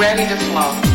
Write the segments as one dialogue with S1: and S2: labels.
S1: ready to flow.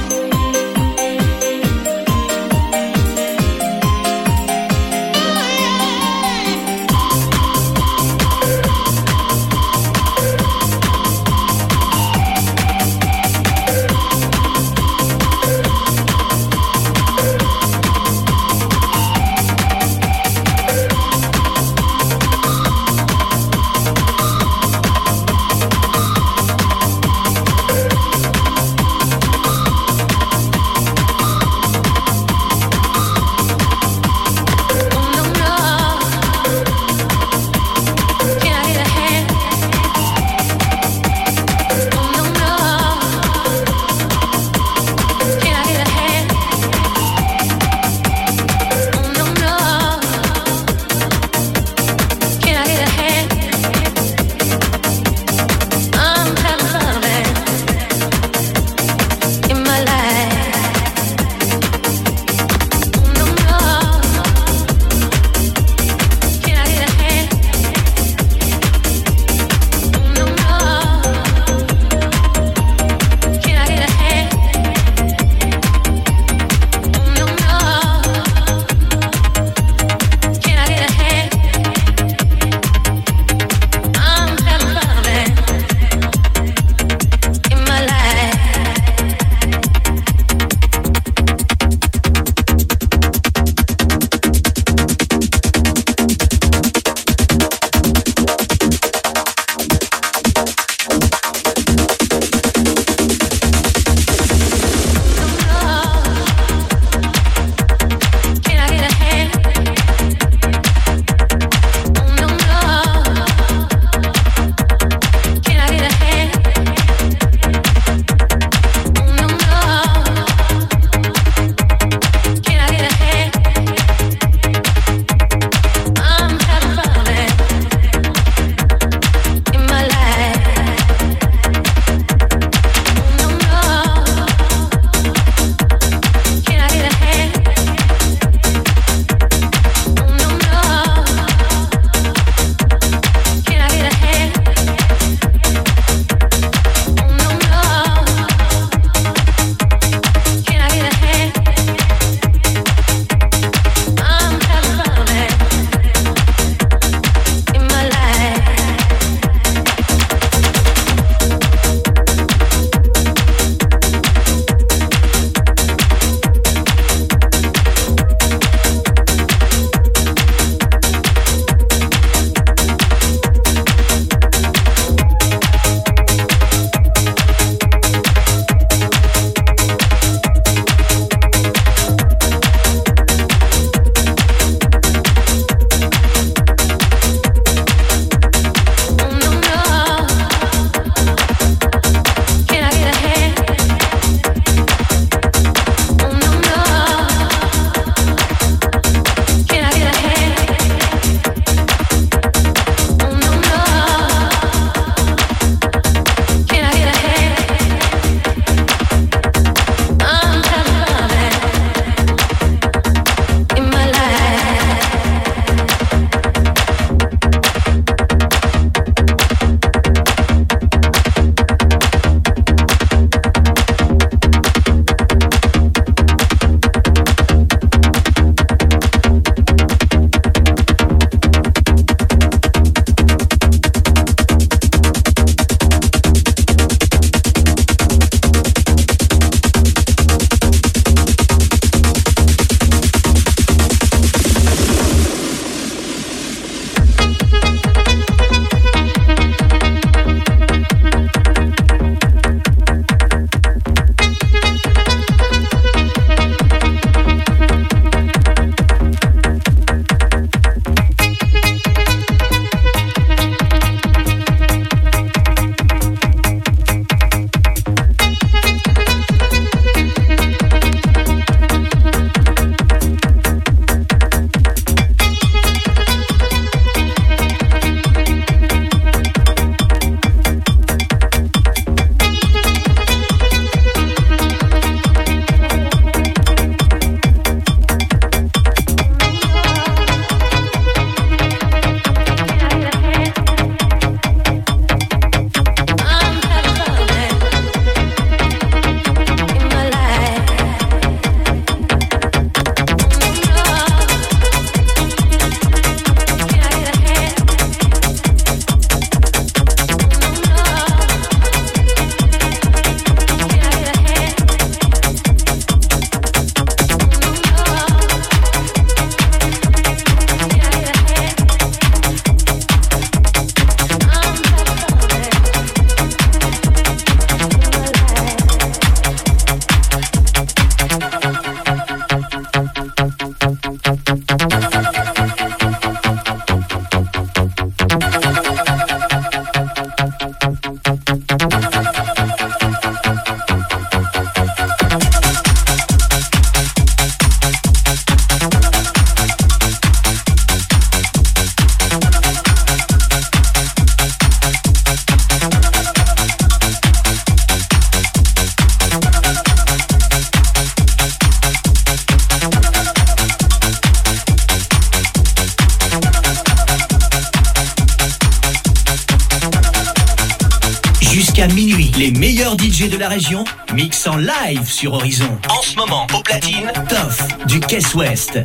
S2: Sur Horizon. En ce moment, au platine, Toff du Caisse Ouest.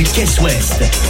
S2: Du Caisse Ouest.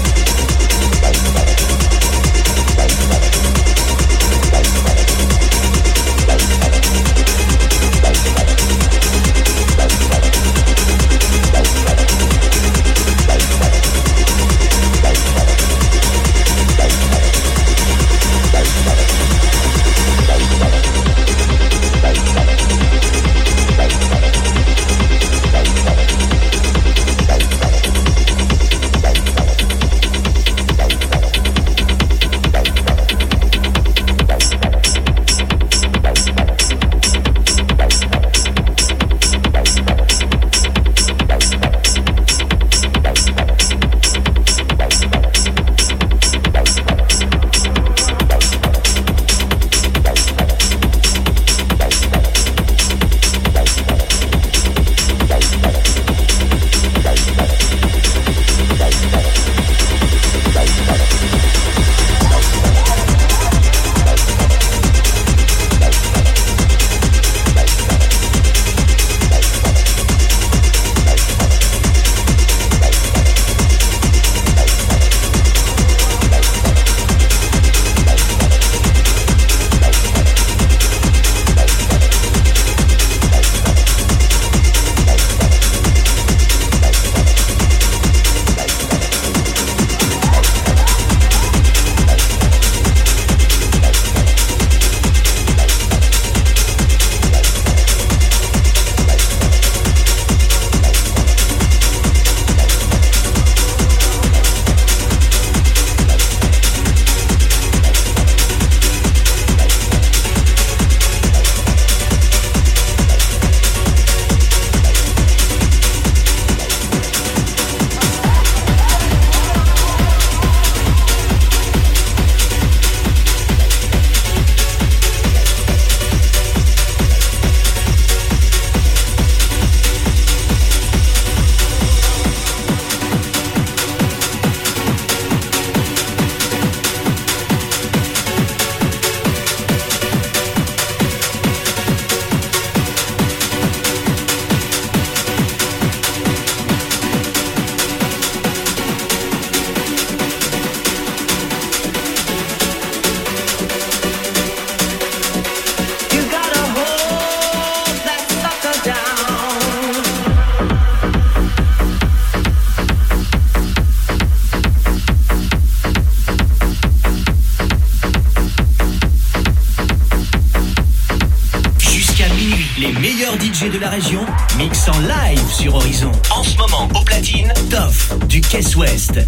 S2: De la région mix en live sur Horizon. En ce moment, au platine, Toff du Caisse Ouest.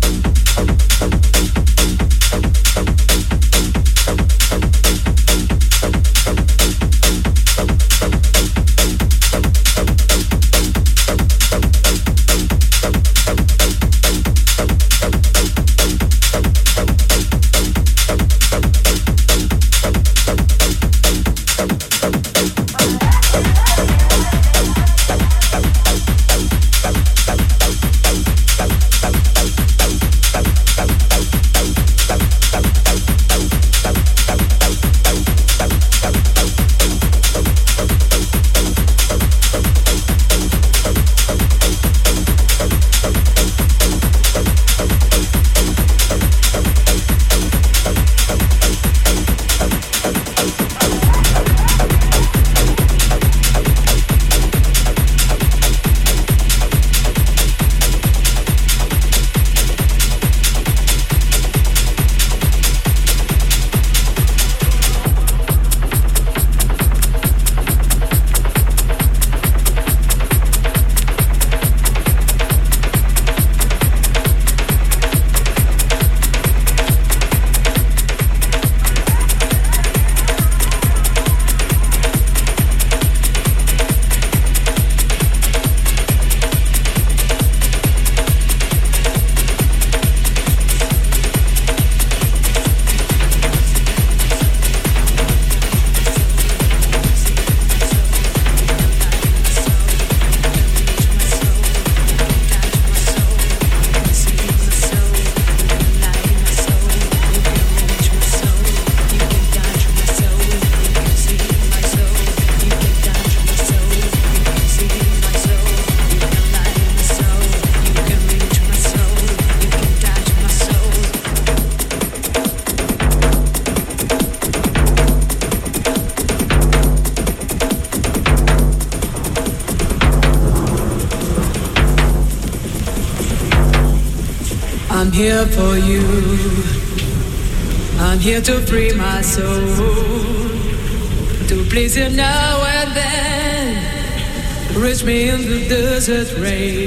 S3: Desert rain.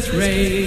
S3: Desert rain.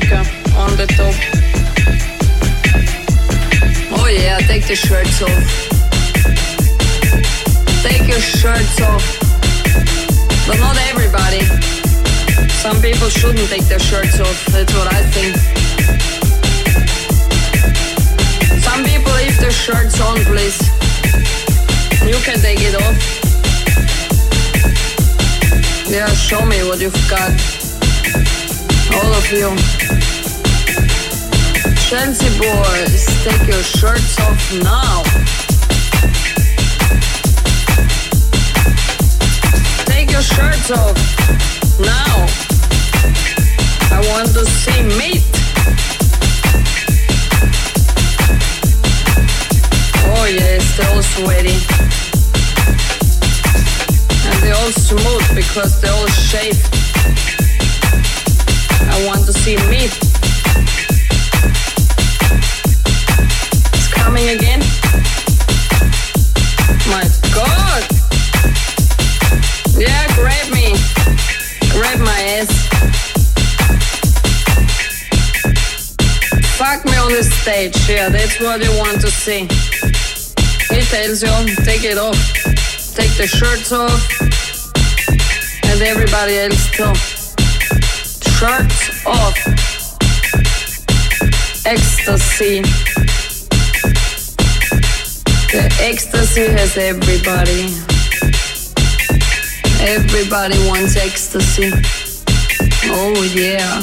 S4: The on the top. Oh yeah, take the shirts off. Take your shirts off. But not everybody. Some people shouldn't take their shirts off. That's what I think. Some people leave their shirts on, please. You can take it off. Yeah, show me what you've got. All of you. Chelsea boys, take your shirts off now. Take your shirts off now. I want to see meat. Oh yes, they're all sweaty. And they're all smooth because they're all shaved. I want to see. It's coming again. My God. Yeah, grab me. Grab my ass. Fuck me on the stage, yeah, that's what you want to see. He tells you, take it off. Take the shirts off. And everybody else too. Shirts off. Ecstasy. The ecstasy has everybody. Everybody wants ecstasy. Oh yeah.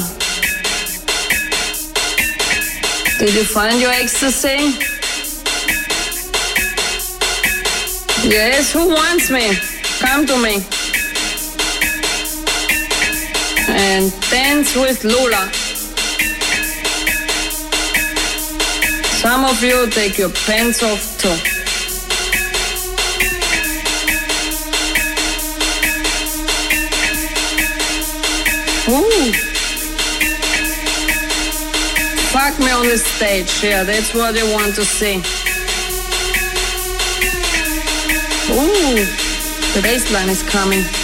S4: Did you find your ecstasy? Yes, who wants me? Come to me. And dance with Lola. Some of you take your pants off too. Ooh. Fuck me on the stage, yeah, that's what you want to see. Ooh, the baseline is coming.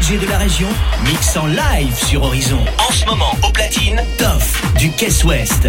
S2: Région, mix en live sur Horizon. En ce moment, au platine, Toff du Caisse Ouest.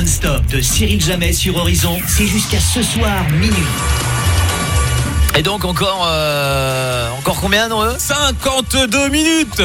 S2: Non-stop de Cyril Jamais sur Horizon, c'est jusqu'à ce soir minuit.
S5: Et donc encore euh, encore combien, Noé?
S6: 52 minutes